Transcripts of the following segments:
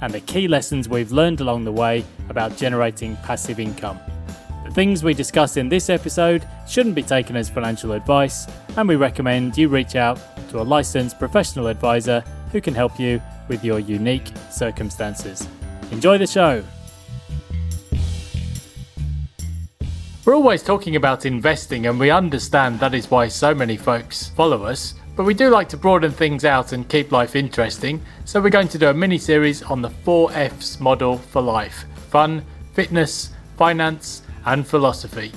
and the key lessons we've learned along the way about generating passive income. The things we discuss in this episode shouldn't be taken as financial advice, and we recommend you reach out to a licensed professional advisor who can help you with your unique circumstances. Enjoy the show! We're always talking about investing, and we understand that is why so many folks follow us. But we do like to broaden things out and keep life interesting, so we're going to do a mini series on the 4Fs model for life fun, fitness, finance, and philosophy.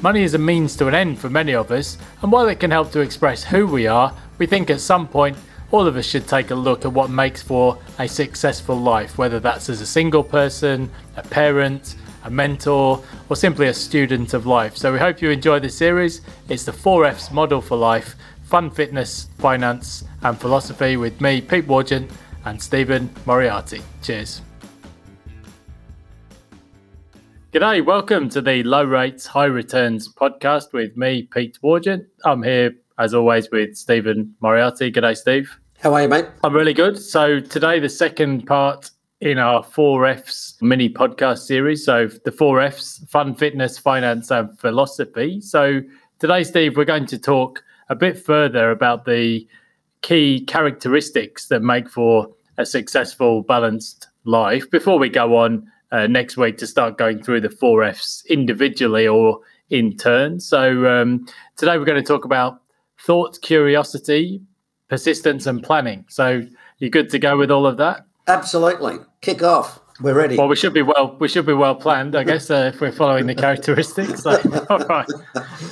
Money is a means to an end for many of us, and while it can help to express who we are, we think at some point all of us should take a look at what makes for a successful life, whether that's as a single person, a parent, a mentor, or simply a student of life. So we hope you enjoy this series. It's the 4Fs model for life fun fitness, finance, and philosophy with me, Pete Wargent, and Stephen Moriarty. Cheers. G'day, welcome to the Low Rates, High Returns podcast with me, Pete Wargent. I'm here, as always, with Stephen Moriarty. G'day, Steve. How are you, mate? I'm really good. So, today, the second part in our 4Fs mini podcast series. So, the 4Fs fun, fitness, finance, and philosophy. So, today, Steve, we're going to talk a bit further about the key characteristics that make for a successful, balanced life before we go on uh, next week to start going through the four F's individually or in turn. So um, today we're going to talk about thought, curiosity, persistence, and planning. So you're good to go with all of that? Absolutely. Kick off. We're ready. Well, we should be well. We should be well planned, I guess, uh, if we're following the characteristics. So, all right.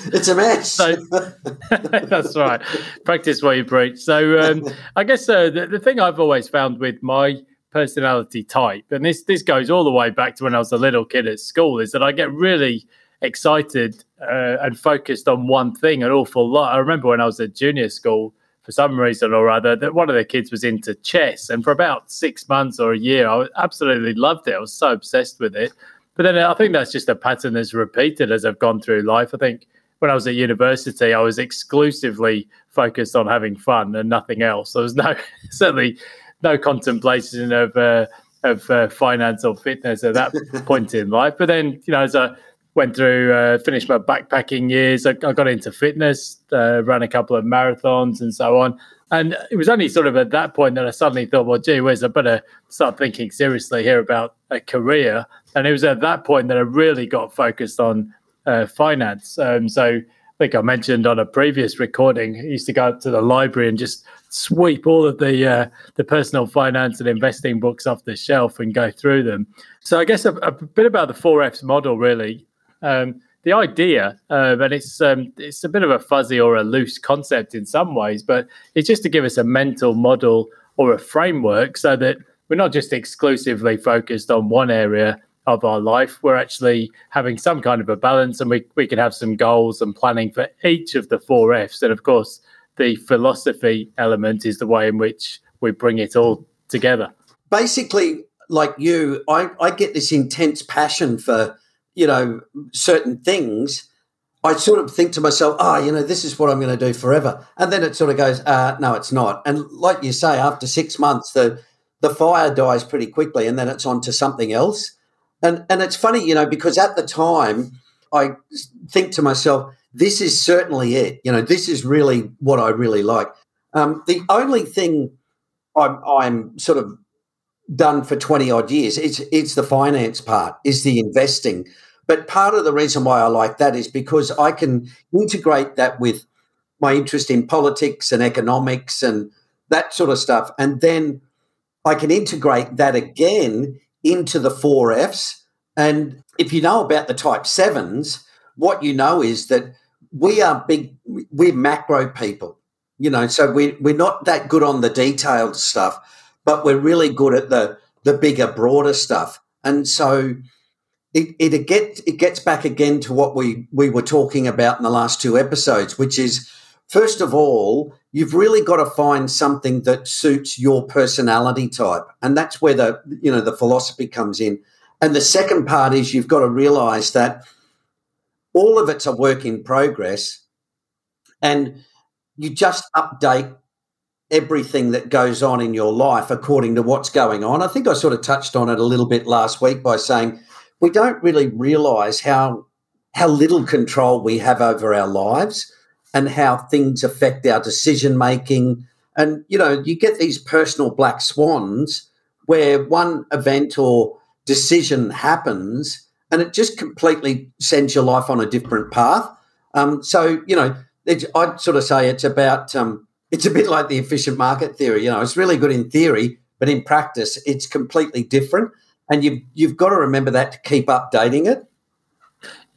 It's a mess. So, that's right. Practice what you preach. So, um, I guess uh, the, the thing I've always found with my personality type, and this this goes all the way back to when I was a little kid at school, is that I get really excited uh, and focused on one thing an awful lot. I remember when I was at junior school for some reason or other that one of the kids was into chess. And for about six months or a year i absolutely loved it. I was so obsessed with it. But then i think that's just a pattern that's repeated as i've gone through life. I think when i was at university i was exclusively focused on having fun and nothing else. There was no certainly no contemplation of uh, of uh, finance or fitness at that point in life. But then you know as a went through, uh, finished my backpacking years. I, I got into fitness, uh, ran a couple of marathons and so on. And it was only sort of at that point that I suddenly thought, well, gee whiz, I better start thinking seriously here about a career. And it was at that point that I really got focused on uh, finance. Um, so I think I mentioned on a previous recording, I used to go up to the library and just sweep all of the uh, the personal finance and investing books off the shelf and go through them. So I guess a, a bit about the four Fs model really um, the idea, uh, and it's um, it's a bit of a fuzzy or a loose concept in some ways, but it's just to give us a mental model or a framework so that we're not just exclusively focused on one area of our life. We're actually having some kind of a balance, and we we can have some goals and planning for each of the four Fs. And of course, the philosophy element is the way in which we bring it all together. Basically, like you, I, I get this intense passion for you know, certain things, I sort of think to myself, oh, you know, this is what I'm going to do forever. And then it sort of goes, uh, no, it's not. And like you say, after six months, the, the fire dies pretty quickly and then it's on to something else. And, and it's funny, you know, because at the time, I think to myself, this is certainly it. You know, this is really what I really like. Um, the only thing I'm, I'm sort of done for 20 odd years, it's, it's the finance part, is the investing. But part of the reason why I like that is because I can integrate that with my interest in politics and economics and that sort of stuff. And then I can integrate that again into the four Fs. And if you know about the type sevens, what you know is that we are big, we're macro people, you know, so we, we're not that good on the detailed stuff, but we're really good at the, the bigger, broader stuff. And so it, it, get, it gets back again to what we, we were talking about in the last two episodes, which is first of all, you've really got to find something that suits your personality type. And that's where the, you know, the philosophy comes in. And the second part is you've got to realize that all of it's a work in progress and you just update everything that goes on in your life according to what's going on. I think I sort of touched on it a little bit last week by saying we don't really realize how how little control we have over our lives and how things affect our decision making. And you know, you get these personal black swans where one event or decision happens and it just completely sends your life on a different path. Um, so you know, I'd sort of say it's about um, it's a bit like the efficient market theory. You know, it's really good in theory, but in practice, it's completely different. And you've you've got to remember that to keep updating it.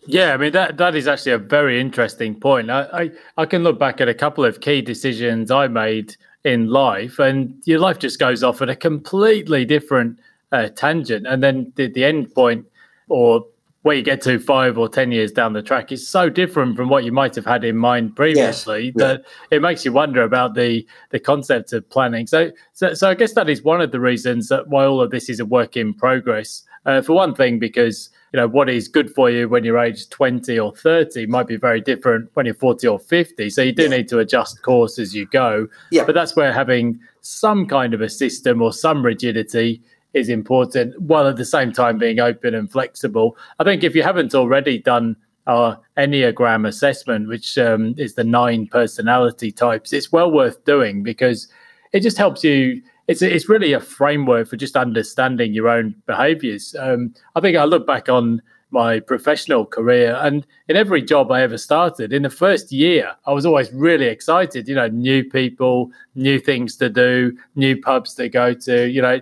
Yeah, I mean that that is actually a very interesting point. I, I, I can look back at a couple of key decisions I made in life, and your life just goes off at a completely different uh, tangent, and then the, the end point or where you get to five or ten years down the track is so different from what you might have had in mind previously yes. that yeah. it makes you wonder about the the concept of planning. So, so, so I guess that is one of the reasons that why all of this is a work in progress. Uh, for one thing, because you know what is good for you when you're age 20 or 30 might be very different when you're 40 or 50 so you do yeah. need to adjust course as you go yeah. but that's where having some kind of a system or some rigidity is important while at the same time being open and flexible. I think if you haven't already done our Enneagram assessment, which um, is the nine personality types, it's well worth doing because it just helps you. It's it's really a framework for just understanding your own behaviors. Um, I think I look back on my professional career and in every job I ever started, in the first year, I was always really excited. You know, new people, new things to do, new pubs to go to. You know,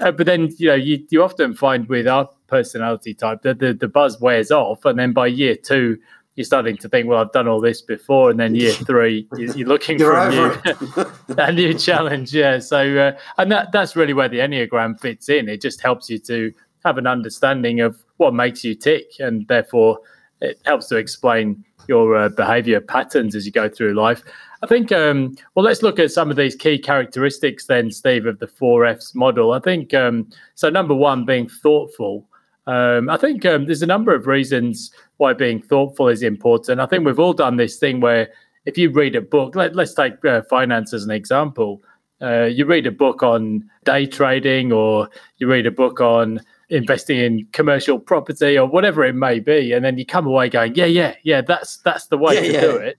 uh, but then you know you, you often find with our personality type that the, the buzz wears off and then by year two you're starting to think well i've done all this before and then year three you're looking you're for a new, a new challenge yeah. So uh, and that that's really where the enneagram fits in. It just helps you to have an understanding of what makes you tick and therefore it helps to explain your uh, behavior patterns as you go through life I think, um, well, let's look at some of these key characteristics then, Steve, of the four Fs model. I think, um, so number one, being thoughtful. Um, I think um, there's a number of reasons why being thoughtful is important. I think we've all done this thing where if you read a book, let, us take uh, finance as an example. Uh, you read a book on day trading or you read a book on investing in commercial property or whatever it may be and then you come away going yeah yeah yeah that's that's the way yeah, to yeah. do it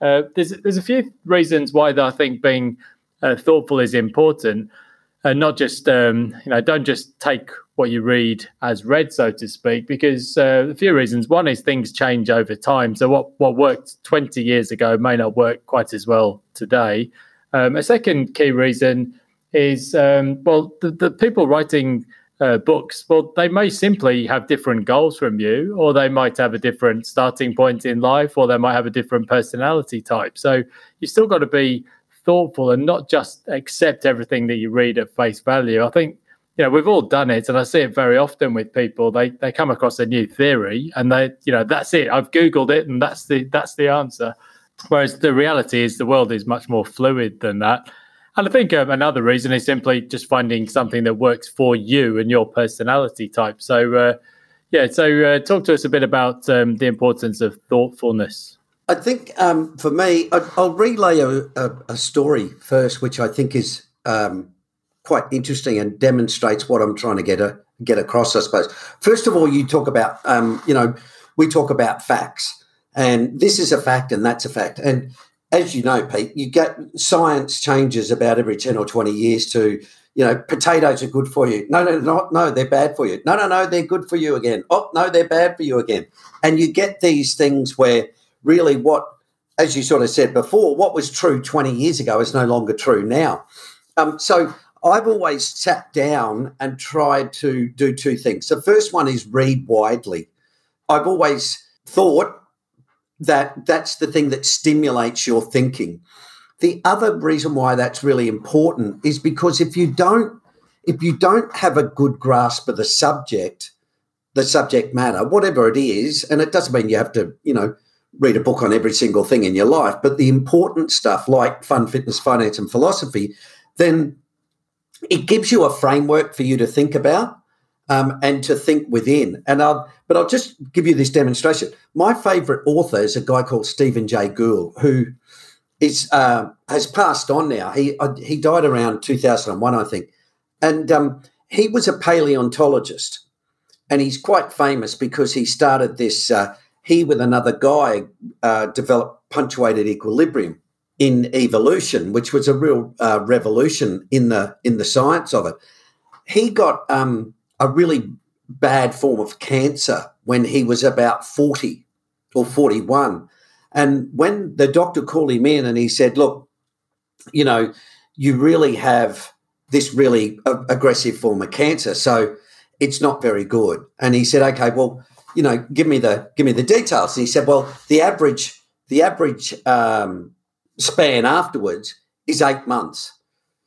uh, there's there's a few reasons why I think being uh, thoughtful is important, and not just um, you know don't just take what you read as read, so to speak. Because uh, a few reasons. One is things change over time, so what what worked 20 years ago may not work quite as well today. Um, a second key reason is um, well the, the people writing uh, books, well, they may simply have different goals from you, or they might have a different starting point in life, or they might have a different personality type. So you still got to be thoughtful and not just accept everything that you read at face value. I think you know we've all done it, and I see it very often with people. They they come across a new theory, and they you know that's it. I've googled it, and that's the that's the answer. Whereas the reality is the world is much more fluid than that and I think um, another reason is simply just finding something that works for you and your personality type. So, uh, yeah, so uh, talk to us a bit about um, the importance of thoughtfulness. I think um, for me, I, will relay a, a, a, story first, which I think is um, quite interesting and demonstrates what I'm trying to get a, get across. I suppose. First of all, you talk about, um, you know, we talk about facts, and this is a fact, and that's a fact, and as you know, Pete, you get science changes about every 10 or 20 years to, you know, potatoes are good for you. No, no, no, no, they're bad for you. No, no, no, they're good for you again. Oh, no, they're bad for you again. And you get these things where really what, as you sort of said before, what was true 20 years ago is no longer true now. Um, so I've always sat down and tried to do two things. The first one is read widely. I've always thought that that's the thing that stimulates your thinking. The other reason why that's really important is because if you don't if you don't have a good grasp of the subject, the subject matter, whatever it is, and it doesn't mean you have to, you know, read a book on every single thing in your life, but the important stuff like fun, fitness, finance, and philosophy, then it gives you a framework for you to think about um, and to think within. And I'll, but I'll just give you this demonstration. My favourite author is a guy called Stephen Jay Gould, who is uh, has passed on now. He uh, he died around 2001, I think, and um, he was a paleontologist, and he's quite famous because he started this. Uh, he with another guy uh, developed punctuated equilibrium in evolution, which was a real uh, revolution in the in the science of it. He got um, a really bad form of cancer when he was about 40 or 41. And when the doctor called him in and he said, Look, you know, you really have this really aggressive form of cancer. So it's not very good. And he said, Okay, well, you know, give me the give me the details. And he said, Well, the average the average um, span afterwards is eight months.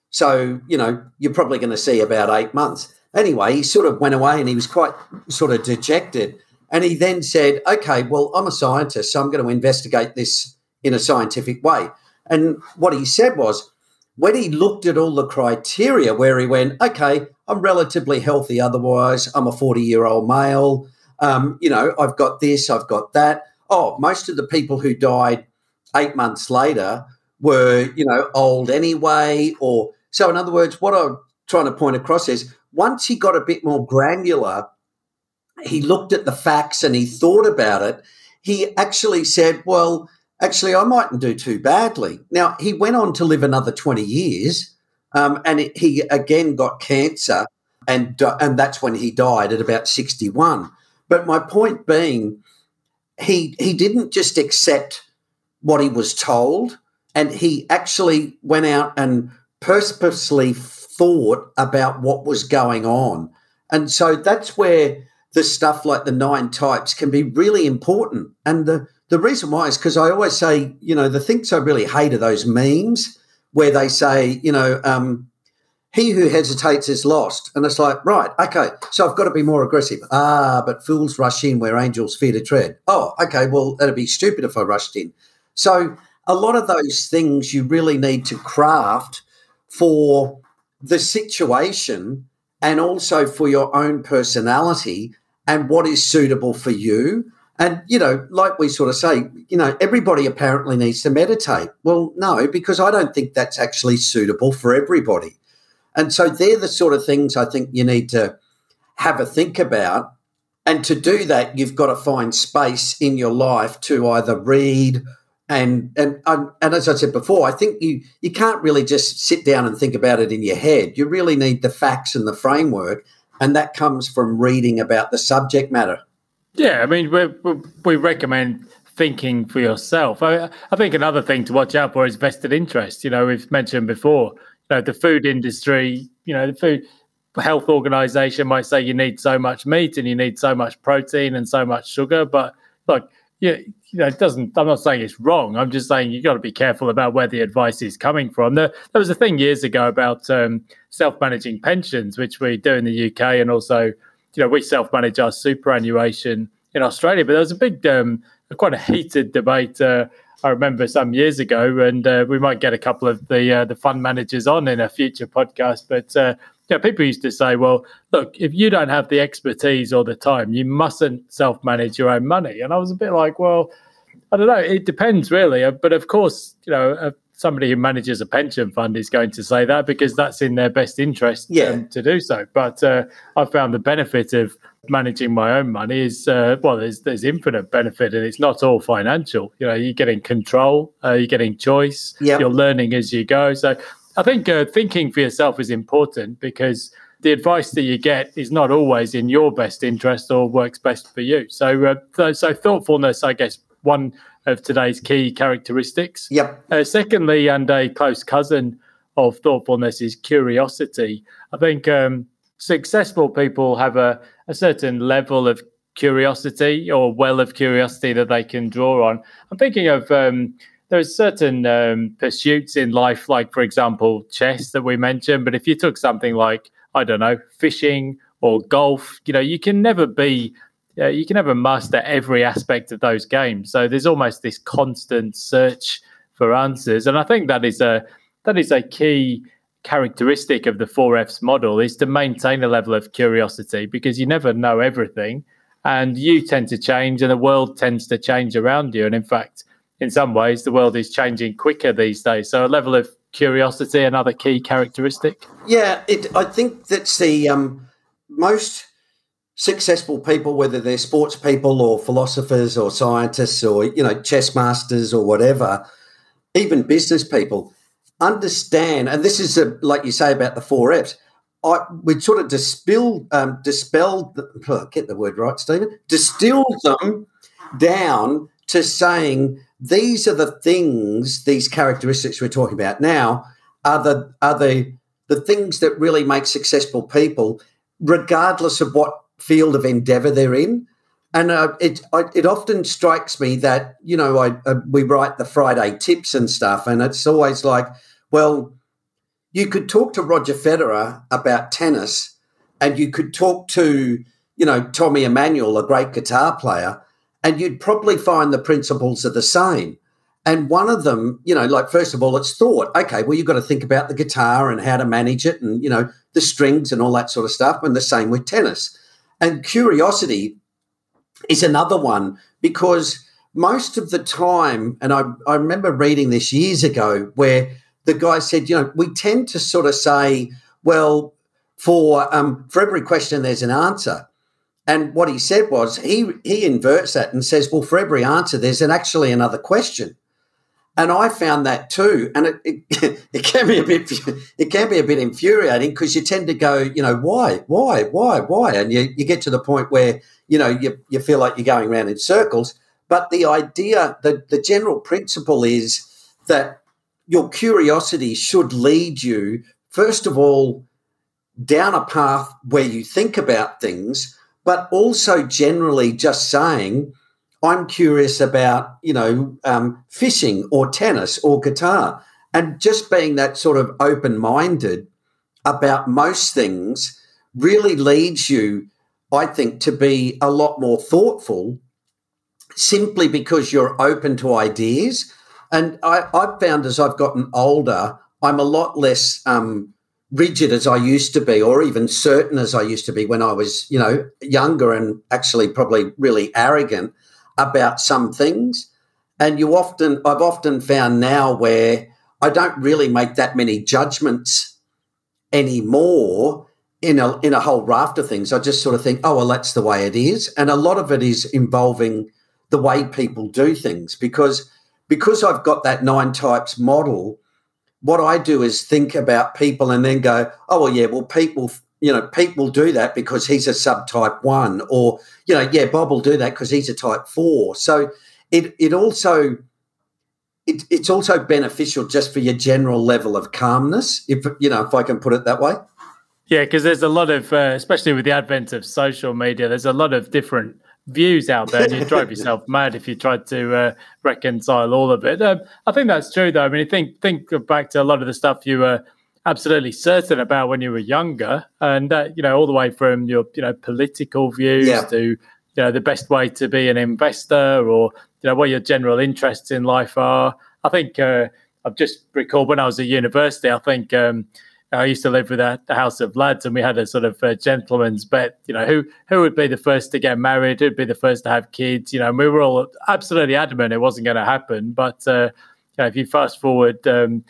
So, you know, you're probably going to see about eight months. Anyway, he sort of went away and he was quite sort of dejected. And he then said, okay, well, I'm a scientist, so I'm going to investigate this in a scientific way. And what he said was, when he looked at all the criteria, where he went, okay, I'm relatively healthy otherwise, I'm a 40 year old male, um, you know, I've got this, I've got that. Oh, most of the people who died eight months later were, you know, old anyway. Or so, in other words, what I'm trying to point across is once he got a bit more granular, he looked at the facts and he thought about it. He actually said, well, actually, I mightn't do too badly. Now, he went on to live another 20 years um, and it, he again got cancer, and, uh, and that's when he died at about 61. But my point being, he, he didn't just accept what he was told, and he actually went out and purposely thought about what was going on. And so that's where the stuff like the nine types can be really important. And the, the reason why is because I always say, you know, the things I really hate are those memes where they say, you know, um, he who hesitates is lost. And it's like, right, okay, so I've got to be more aggressive. Ah, but fools rush in where angels fear to tread. Oh, okay, well, that'd be stupid if I rushed in. So a lot of those things you really need to craft for the situation and also for your own personality and what is suitable for you. And, you know, like we sort of say, you know, everybody apparently needs to meditate. Well, no, because I don't think that's actually suitable for everybody. And so they're the sort of things I think you need to have a think about. And to do that, you've got to find space in your life to either read and and and as I said before, I think you you can't really just sit down and think about it in your head. You really need the facts and the framework, and that comes from reading about the subject matter. Yeah, I mean, we we recommend thinking for yourself. I, I think another thing to watch out for is vested interest. You know, we've mentioned before, you know, the food industry. You know, the food health organization might say you need so much meat and you need so much protein and so much sugar, but like yeah, you know, it doesn't. I'm not saying it's wrong. I'm just saying you've got to be careful about where the advice is coming from. There, there was a thing years ago about um, self-managing pensions, which we do in the UK, and also, you know, we self-manage our superannuation in Australia. But there was a big, um, quite a heated debate. Uh, I remember some years ago, and uh, we might get a couple of the uh, the fund managers on in a future podcast. But uh, you know, people used to say, well, look, if you don't have the expertise or the time, you mustn't self manage your own money. And I was a bit like, well, I don't know. It depends, really. Uh, but of course, you know, uh, somebody who manages a pension fund is going to say that because that's in their best interest yeah. um, to do so. But uh, I found the benefit of managing my own money is uh, well, there's there's infinite benefit, and it's not all financial. You know, you're getting control, uh, you're getting choice, yep. you're learning as you go. So I think uh, thinking for yourself is important because the advice that you get is not always in your best interest or works best for you. So, uh, th- so thoughtfulness, I guess, one of today's key characteristics. Yep. Uh, secondly, and a close cousin of thoughtfulness is curiosity. I think um, successful people have a, a certain level of curiosity or well of curiosity that they can draw on. I'm thinking of um, there's certain um, pursuits in life, like for example, chess that we mentioned. But if you took something like I don't know, fishing or golf. You know, you can never be, uh, you can never master every aspect of those games. So there's almost this constant search for answers, and I think that is a that is a key characteristic of the 4Fs model is to maintain a level of curiosity because you never know everything and you tend to change and the world tends to change around you and in fact in some ways the world is changing quicker these days so a level of curiosity another key characteristic yeah it, i think that's the um, most successful people whether they're sports people or philosophers or scientists or you know chess masters or whatever even business people understand and this is a, like you say about the four f's I we sort of dispel um, dispelled the, get the word right, Stephen. Distilled them down to saying these are the things, these characteristics we're talking about now are the are the the things that really make successful people, regardless of what field of endeavor they're in. And uh, it I, it often strikes me that you know I uh, we write the Friday tips and stuff, and it's always like, well, you could talk to Roger Federer about tennis, and you could talk to, you know, Tommy Emmanuel, a great guitar player, and you'd probably find the principles are the same. And one of them, you know, like first of all, it's thought. Okay, well, you've got to think about the guitar and how to manage it, and you know, the strings and all that sort of stuff. And the same with tennis. And curiosity is another one because most of the time, and I, I remember reading this years ago, where the guy said, you know, we tend to sort of say, well, for um, for every question there's an answer. And what he said was he he inverts that and says, well, for every answer there's an actually another question. And I found that too, and it, it, it can be a bit it can be a bit infuriating because you tend to go, you know, why, why, why, why, and you, you get to the point where you know you, you feel like you're going around in circles. But the idea, the the general principle is that your curiosity should lead you, first of all, down a path where you think about things, but also generally just saying, I'm curious about, you know, um, fishing or tennis or guitar. And just being that sort of open minded about most things really leads you, I think, to be a lot more thoughtful simply because you're open to ideas and I, I've found as I've gotten older, I'm a lot less um, rigid as I used to be, or even certain as I used to be when I was, you know, younger and actually probably really arrogant about some things. And you often, I've often found now where I don't really make that many judgments anymore in a in a whole raft of things. I just sort of think, oh well, that's the way it is, and a lot of it is involving the way people do things because because I've got that nine types model, what I do is think about people and then go, oh, well, yeah, well, people, you know, Pete will do that because he's a subtype one, or, you know, yeah, Bob will do that because he's a type four. So it, it also, it, it's also beneficial just for your general level of calmness, if, you know, if I can put it that way. Yeah, because there's a lot of, uh, especially with the advent of social media, there's a lot of different views out there, and you drive yourself mad if you tried to uh, reconcile all of it. Um, I think that's true, though. I mean, think think back to a lot of the stuff you were absolutely certain about when you were younger, and uh, you know, all the way from your you know political views yeah. to you know the best way to be an investor, or you know what your general interests in life are. I think uh, I've just recalled when I was at university. I think. Um, I used to live with a, a, house of lads, and we had a sort of a gentleman's bet. You know, who who would be the first to get married? Who'd be the first to have kids? You know, and we were all absolutely adamant it wasn't going to happen. But uh, you know, if you fast forward, um,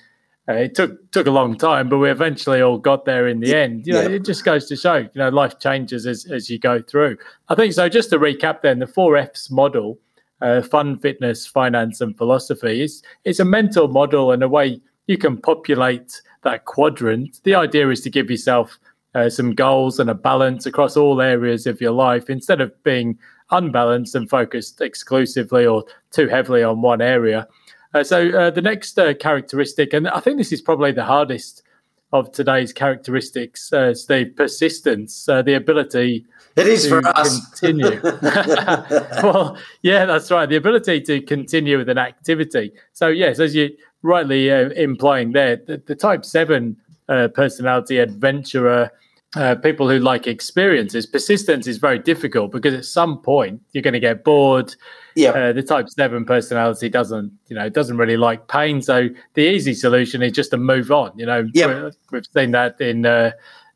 uh, it took took a long time, but we eventually all got there in the end. You know, yeah. it just goes to show, you know, life changes as as you go through. I think so. Just to recap, then the four Fs model. Uh, fun, fitness, finance, and philosophy. It's it's a mental model and a way you can populate that quadrant. The idea is to give yourself uh, some goals and a balance across all areas of your life instead of being unbalanced and focused exclusively or too heavily on one area. Uh, so, uh, the next uh, characteristic, and I think this is probably the hardest of today's characteristics, uh, Steve, persistence, uh, the ability. It is for us. Continue. well, yeah, that's right. The ability to continue with an activity. So, yes, as you rightly uh, implying there, the, the Type 7 uh, personality adventurer uh, people who like experiences, persistence is very difficult because at some point you're going to get bored. Yeah. Uh, the type seven personality doesn't, you know, doesn't really like pain. So the easy solution is just to move on. You know, Yeah. we've seen that in uh,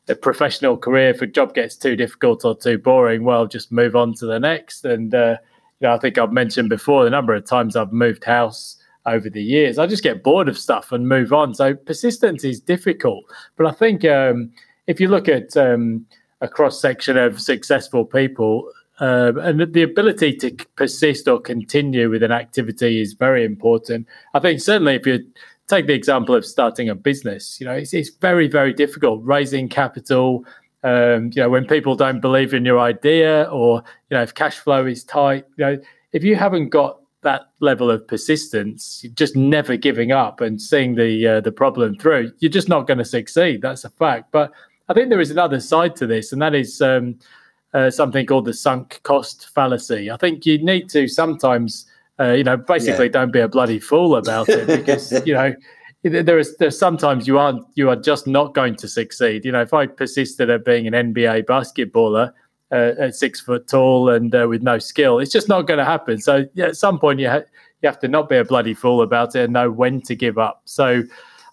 a professional career. If a job gets too difficult or too boring, well, just move on to the next. And uh, you know, I think I've mentioned before the number of times I've moved house over the years. I just get bored of stuff and move on. So persistence is difficult, but I think. Um, if you look at um, a cross section of successful people, uh, and the ability to persist or continue with an activity is very important. I think certainly if you take the example of starting a business, you know, it's, it's very, very difficult raising capital. Um, you know, when people don't believe in your idea, or you know, if cash flow is tight, you know, if you haven't got that level of persistence, just never giving up and seeing the uh, the problem through, you're just not going to succeed. That's a fact. But I think there is another side to this, and that is um, uh, something called the sunk cost fallacy. I think you need to sometimes, uh, you know, basically Yeah. don't be a bloody fool about it because you know there is there's sometimes you aren't you are just not going to succeed. You know, if I persisted at being an NBA basketballer. Uh, six foot tall and uh, with no skill, it's just not going to happen. So yeah, at some point you ha- you have to not be a bloody fool about it and know when to give up. So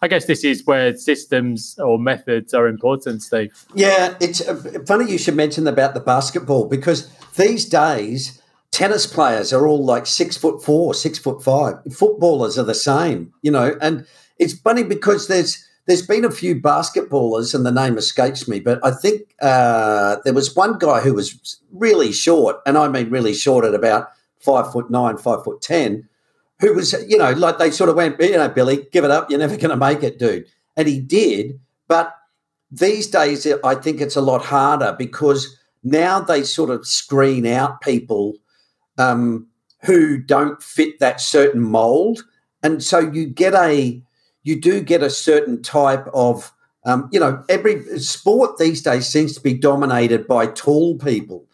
I guess this is where systems or methods are important, Steve. Yeah, it's uh, funny you should mention about the basketball because these days tennis players are all like six foot four, six foot five. Footballers are the same, you know, and it's funny because there's there's been a few basketballers, and the name escapes me, but I think uh, there was one guy who was really short, and I mean really short at about five foot nine, five foot ten, who was, you know, like they sort of went, you know, Billy, give it up, you're never going to make it, dude, and he did, but these days I think it's a lot harder because now they sort of screen out people um, who don't fit that certain mold, and so you get a you do get a certain type of um, you know every sport these days seems to be dominated by tall people.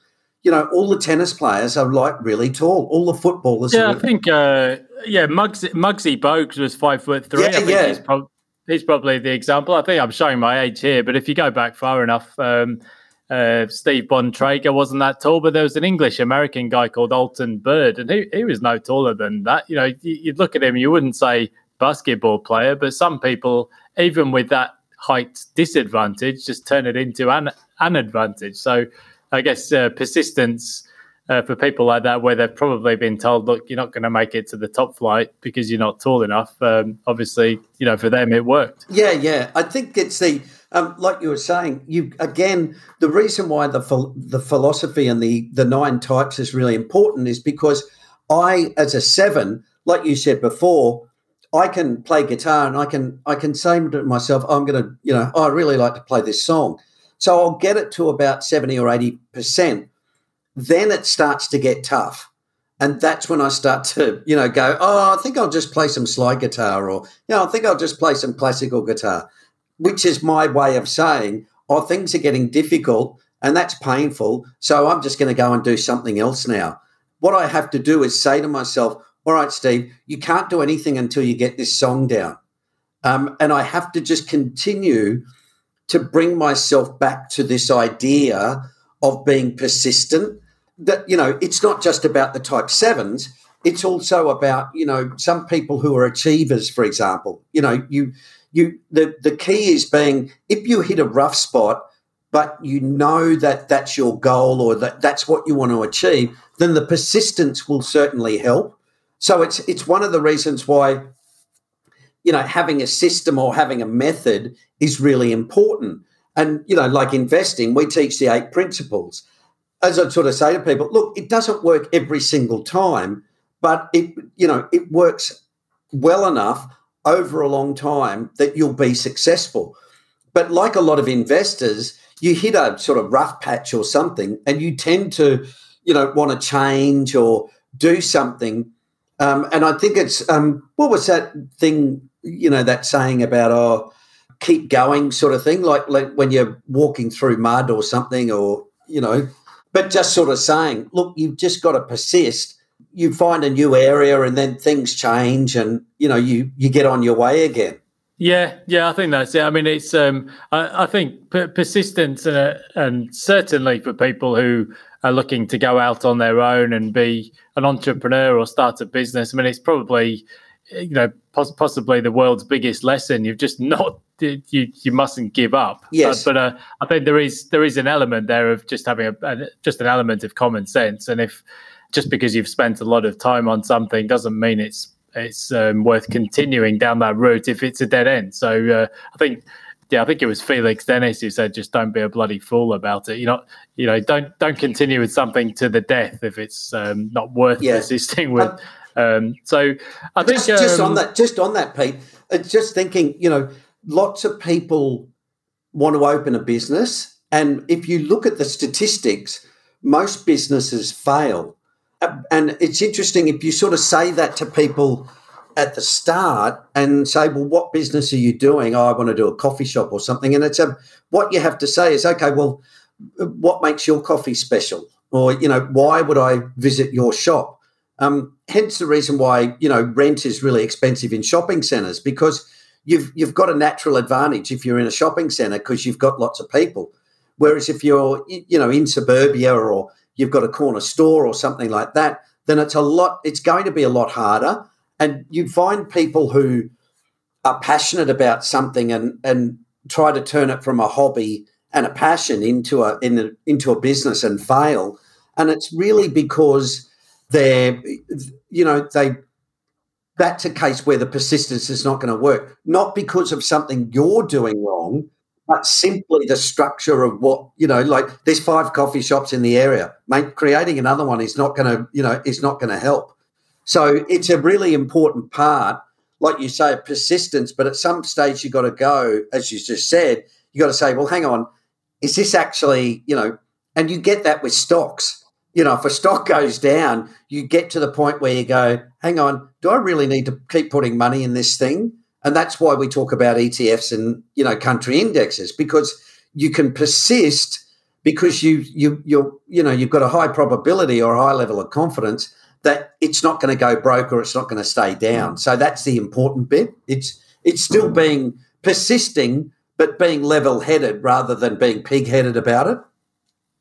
You know, all the tennis players are like really tall. All the footballers. Yeah, are I think uh, yeah, Muggsy, Muggsy Bogues was five foot three. Yeah, I think yeah. He's, prob- he's probably the example. I think I'm showing my age here, but if you go back far enough, um, uh, Steve Bontrager wasn't that tall, but there was an English American guy called Alton Byrd, and he, he was no taller than that. You know, you, you'd look at him, you wouldn't say basketball player, but some people, even with that height disadvantage, just turn it into an, an advantage. So I guess uh, persistence. Uh, for people like that, where they've probably been told, "Look, you're not going to make it to the top flight because you're not tall enough." Um, obviously, you know, for them, it worked. Yeah, yeah. I think it's the um, like you were saying. You again, the reason why the phil- the philosophy and the the nine types is really important is because I, as a seven, like you said before, I can play guitar and I can I can say to myself, I'm going to, you know, oh, I really like to play this song, so I'll get it to about seventy or eighty percent. Then it starts to get tough. And that's when I start to, you know, go, oh, I think I'll just play some slide guitar or, you know, I think I'll just play some classical guitar, which is my way of saying, oh, things are getting difficult and that's painful. So I'm just going to go and do something else now. What I have to do is say to myself, all right, Steve, you can't do anything until you get this song down. Um, and I have to just continue to bring myself back to this idea of being persistent that you know it's not just about the type sevens it's also about you know some people who are achievers for example you know you you the the key is being if you hit a rough spot but you know that that's your goal or that that's what you want to achieve then the persistence will certainly help so it's it's one of the reasons why you know having a system or having a method is really important and you know like investing we teach the eight principles as I sort of say to people, look, it doesn't work every single time, but it you know it works well enough over a long time that you'll be successful. But like a lot of investors, you hit a sort of rough patch or something, and you tend to you know want to change or do something. Um, and I think it's um, what was that thing you know that saying about oh keep going sort of thing like like when you're walking through mud or something or you know but just sort of saying, look, you've just got to persist. You find a new area and then things change and, you know, you, you get on your way again. Yeah, yeah, I think that's it. I mean, it's um, I, I think persistence and uh, and certainly for people who are looking to go out on their own and be an entrepreneur or start a business. I mean, it's probably you know poss- possibly the world's biggest lesson. You've just not you you mustn't give up. Yes, but, but uh, I think there is there is an element there of just having a, a just an element of common sense, and if just because you've spent a lot of time on something doesn't mean it's it's um, worth continuing down that route if it's a dead end. So uh, I think, yeah, I think it was Felix Dennis who said, "Just don't be a bloody fool about it. You know, you know, don't don't continue with something to the death if it's um, not worth yeah. persisting with." Um, so I think just, just, on um, that, just on that, Pete, uh, just thinking, you know, lots of people want to open a business, and if you look at the statistics, most businesses fail and it's interesting if you sort of say that to people at the start and say, well, what business are you doing? Oh, I want to do a coffee shop or something. And it's a, what you have to say is, okay, well, what makes your coffee special? Or, you know, why would I visit your shop? Um, hence the reason why, you know, rent is really expensive in shopping centres because you've, you've got a natural advantage if you're in a shopping centre because you've got lots of people. Whereas if you're, you know, in suburbia or you've got a corner store or something like that, then it's a lot, it's going to be a lot harder. And you find people who are passionate about something and, and try to turn it from a hobby and a passion into a, in a into a business and fail. And it's really because they're, you know, they that's a case where the persistence is not going to work, not because of something you're doing wrong, but simply the structure of what you know like there's five coffee shops in the area. Mate creating another one is not going to you know is not going to help. So it's a really important part. Like you say persistence but at some stage you've got to go as you just said you've got to say well hang on is this actually you know and you get that with stocks. You know if a stock goes down you get to the point where you go hang on do i really need to keep putting money in this thing and that's why we talk about ETFs and you know country indexes because you can persist because you you you you know you've got a high probability or a high level of confidence that it's not going to go broke or it's not going to stay down. So that's the important bit. It's it's still being persisting but being level-headed rather than being pig-headed about it.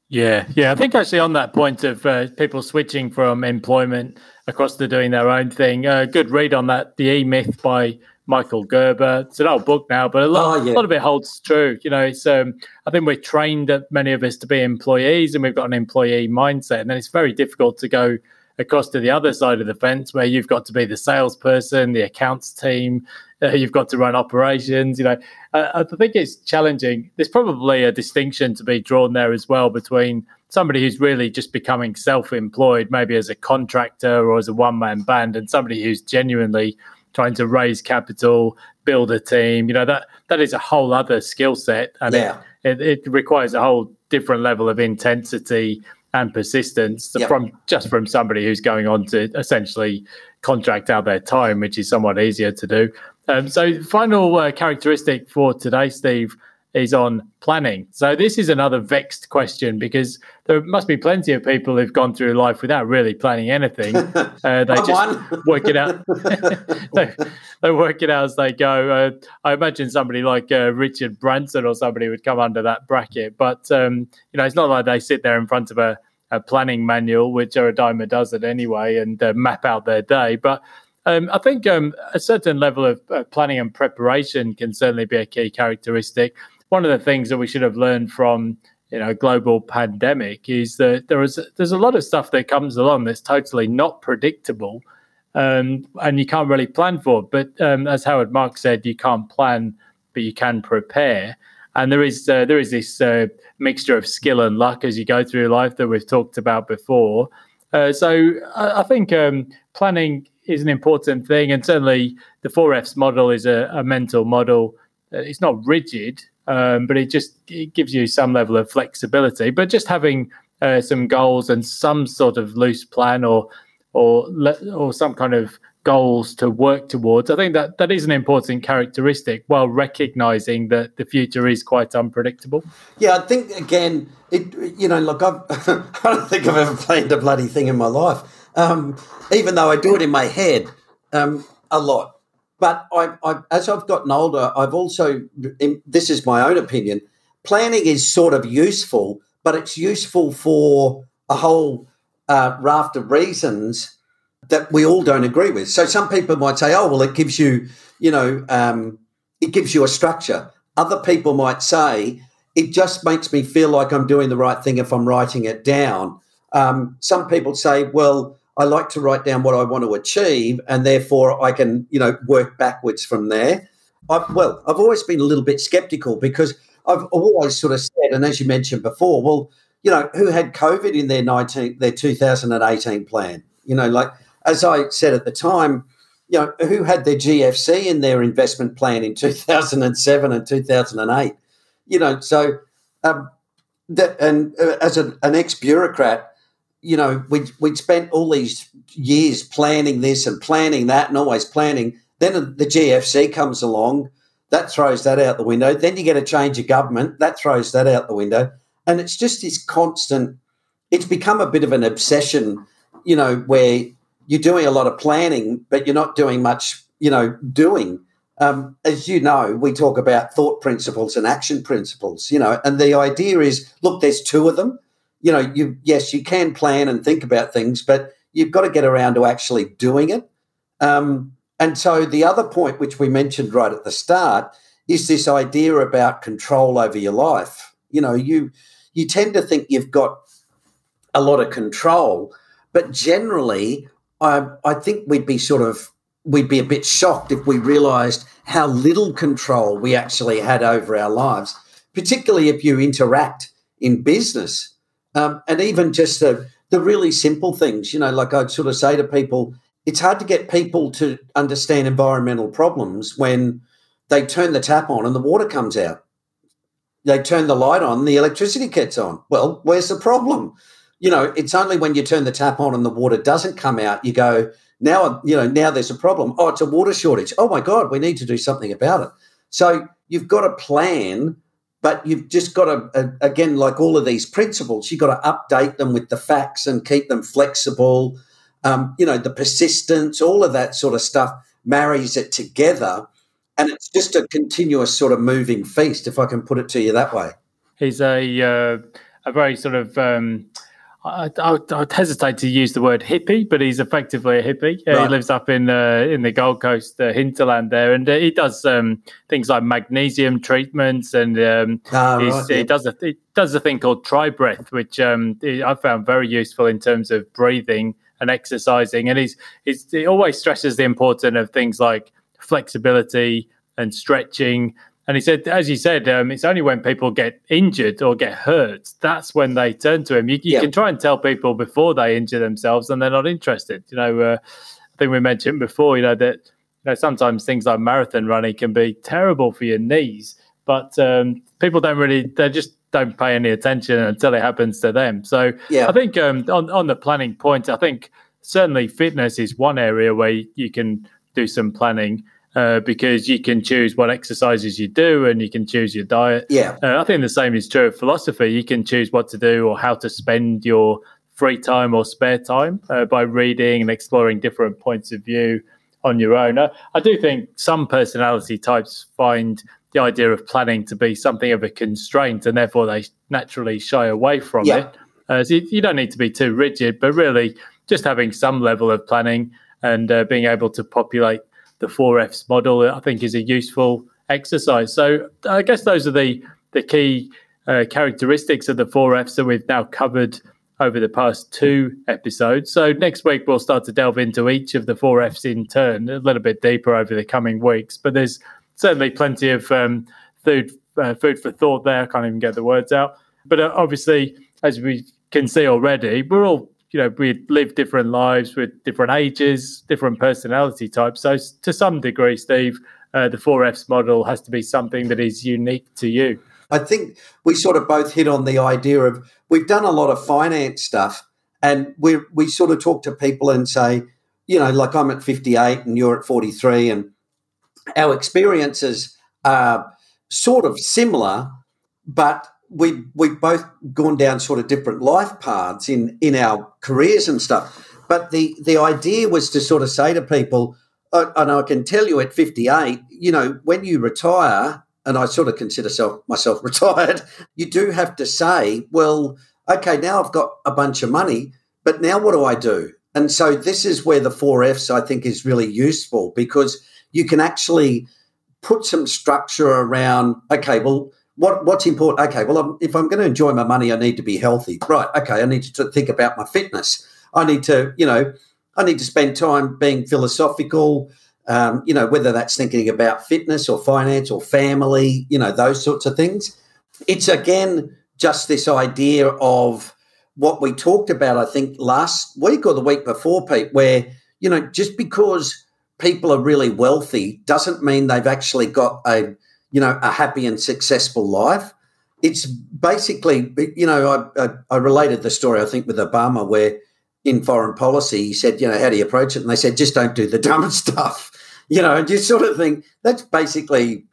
Yeah, yeah. I think actually on that point of uh, people switching from employment across to doing their own thing, a uh, good read on that, the E Myth by Michael Gerber. It's an old book now, but a lot, oh, yeah. a lot of it holds true. You know, it's um, I think we're trained, many of us, to be employees, and we've got an employee mindset, and then it's very difficult to go across to the other side of the fence where you've got to be the salesperson, the accounts team, uh, you've got to run operations. You know, uh, I think it's challenging. There's probably a distinction to be drawn there as well between somebody who's really just becoming self-employed, maybe as a contractor or as a one-man band, and somebody who's genuinely trying to raise capital, build a team. You know that that is a whole other skill set, and yeah. it, it, it requires a whole different level of intensity and persistence yep. from just from somebody who's going on to essentially contract out their time, which is somewhat easier to do. Um, so, final uh, characteristic for today, Steve, is on planning. So this is another vexed question because there must be plenty of people who've gone through life without really planning anything. Uh, they just work it out. they, they, work it out as they go. Uh, I imagine somebody like uh, Richard Branson or somebody would come under that bracket. But um, you know, it's not like they sit there in front of a, a planning manual, which Erodimer does it anyway, and uh, map out their day. But um, I think um, a certain level of uh, planning and preparation can certainly be a key characteristic one of the things that we should have learned from you know global pandemic is that there is there's a lot of stuff that comes along that's totally not predictable um, and you can't really plan for. It. but um, as howard marks said you can't plan but you can prepare. And there is uh, there is this uh, mixture of skill and luck as you go through life that we've talked about before. Uh, so I, I think um, planning is an important thing and certainly the 4fs model is a, a mental model. Uh, it's not rigid um, but it just it gives you some level of flexibility. But just having uh, some goals and some sort of loose plan or or or some kind of goals to work towards. I think that that is an important characteristic, while recognizing that the future is quite unpredictable. Yeah, I think again, it you know, look, I've, I don't think I've ever planned a bloody thing in my life, um, even though I do it in my head um, a lot. But I, I, as I've gotten older, I've also, this is my own opinion, planning is sort of useful, but it's useful for a whole uh, raft of reasons that we all don't agree with. So some people might say, oh, well, it gives you, you know, um, it gives you a structure. Other people might say, it just makes me feel like I'm doing the right thing if I'm writing it down. Um, some people say, well, I like to write down what I want to achieve, and therefore I can, you know, work backwards from there. I've, well, I've always been a little bit skeptical because I've always sort of said, and as you mentioned before, well, you know, who had COVID in their nineteen, their 2018 plan? You know, like as I said at the time, you know, who had their GFC in their investment plan in 2007 and 2008? You know, so um, that, and uh, as a, an ex bureaucrat, you know, we we'd spent all these years planning this and planning that and always planning. Then the GFC comes along, that throws that out the window. Then you get a change of government, that throws that out the window. And it's just this constant, it's become a bit of an obsession, you know, where you're doing a lot of planning, but you're not doing much, you know, doing. Um, as you know, we talk about thought principles and action principles, you know, and the idea is look, there's two of them you know, you yes, you can plan and think about things, but you've got to get around to actually doing it. Um, and so the other point, which we mentioned right at the start, is this idea about control over your life. You know, you you tend to think you've got a lot of control, but generally, I I think we'd be sort of we'd be a bit shocked if we realised how little control we actually had over our lives, particularly if you interact in business. Um, and even just the, the really simple things, you know, like I'd sort of say to people, it's hard to get people to understand environmental problems when they turn the tap on and the water comes out. They turn the light on, the electricity gets on. Well, where's the problem? You know, it's only when you turn the tap on and the water doesn't come out, you go, now, you know, now there's a problem. Oh, it's a water shortage. Oh my God, we need to do something about it. So you've got to plan but you've just got to again like all of these principles you've got to update them with the facts and keep them flexible. Um, you know the persistence all of that sort of stuff marries it together and it's just a continuous sort of moving feast if i can put it to you that way. He's a uh, a very sort of um, I, I, I'd hesitate to use the word hippie, but he's effectively a hippie. Uh, He lives up in uh, in the Gold Coast uh, hinterland there, and uh, he does um, things like magnesium treatments, and um, ah, right, yeah. he does a he does a thing called Tri Breath, which um, I found very useful in terms of breathing and exercising. And he's, he's he always stresses the importance of things like flexibility and stretching and he said, as you said, um, it's only when people get injured or get hurt that's when they turn to him. You, you yeah. can try and tell people before they injure themselves, and they're not interested. You know, uh, I think we mentioned before, you know, that you know sometimes things like marathon running can be terrible for your knees, but um, people don't really, they just don't pay any attention until it happens to them. So yeah. I think um, on on the planning point, I think certainly fitness is one area where you can do some planning uh, because you can choose what exercises you do and you can choose your diet. Yeah. Uh, I think the same is true of philosophy. You can choose what to do or how to spend your free time or spare time uh, by reading and exploring different points of view on your own. Uh, I do think some personality types find the idea of planning to be something of a constraint and therefore they naturally shy away from yeah. it. Uh, so you, you, don't need to be too rigid, but really just having some level of planning and uh, being able to populate the four Fs model, I think is a useful exercise. So I guess those are the the key uh, characteristics of the four Fs that we've now covered over the past two episodes. So next week we'll start to delve into each of the four Fs in turn a little bit deeper over the coming weeks. But there's certainly plenty of um, food uh, food for thought there. I can't even get the words out. But uh, obviously, as we can see already, we're all you know we live different lives with different ages different personality types. So to some degree steve uh, the 4fs model has to be something that is unique to you. I think we sort of both hit on the idea of we've done a lot of finance stuff and we we sort of talk to people and say you know like i'm at 58 and you're at 43 and our experiences are sort of similar but we we've both gone down sort of different life paths in in our careers and stuff. But the the idea was to sort of say to people, and I can tell you at 58, you know, when you retire, and I sort of consider self, myself retired, you do have to say, well, okay, now I've got a bunch of money, but now what do I do? And so this is where the four F's I think is really useful because you can actually put some structure around, okay, well, what, what's important? Okay, well, I'm, if I'm going to enjoy my money, I need to be healthy. Right. Okay. I need to think about my fitness. I need to, you know, I need to spend time being philosophical, um, you know, whether that's thinking about fitness or finance or family, you know, those sorts of things. It's again just this idea of what we talked about, I think, last week or the week before, Pete, where, you know, just because people are really wealthy doesn't mean they've actually got a, you know, a happy and successful life. It's basically, you know, I, I, I related the story, I think, with Obama, where in foreign policy, he said, you know, how do you approach it? And they said, just don't do the dumb stuff, you know, and you sort of think that's basically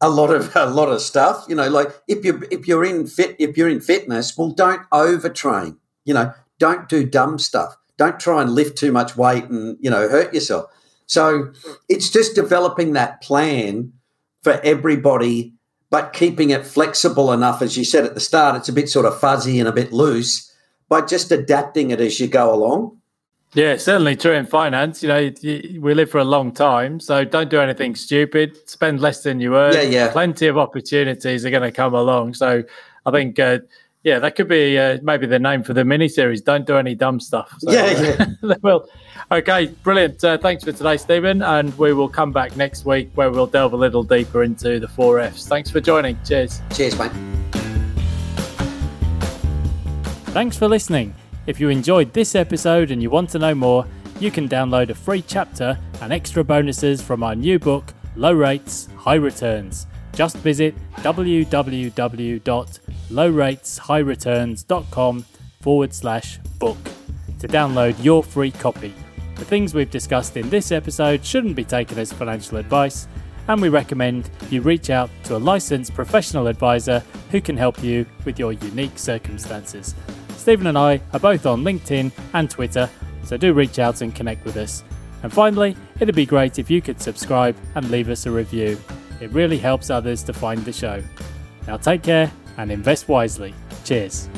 a lot of a lot of stuff, you know, like if you if you're in fit if you're in fitness, well, don't overtrain, you know, don't do dumb stuff, don't try and lift too much weight and you know hurt yourself. So it's just developing that plan for everybody, but keeping it flexible enough, as you said at the start. It's a bit sort of fuzzy and a bit loose by just adapting it as you go along. Yeah, certainly true in finance. You know, we live for a long time, so don't do anything stupid. Spend less than you earn. Yeah, yeah. Plenty of opportunities are going to come along. So, I think, uh, yeah, that could be uh, maybe the name for the mini series. Don't do any dumb stuff. So, yeah, yeah. well, okay, brilliant. Uh, thanks for today, Stephen, and we will come back next week where we'll delve a little deeper into the four Fs. Thanks for joining. Cheers. Cheers, mate. Thanks for listening. If you enjoyed this episode and you want to know more, you can download a free chapter and extra bonuses from our new book, Low Rates, High Returns. Just visit www.lowrateshighreturns.com forward slash book to download your free copy. The things we've discussed in this episode shouldn't be taken as financial advice, and we recommend you reach out to a licensed professional advisor who can help you with your unique circumstances. Stephen and I are both on LinkedIn and Twitter, so do reach out and connect with us. And finally, it'd be great if you could subscribe and leave us a review. It really helps others to find the show. Now take care and invest wisely. Cheers.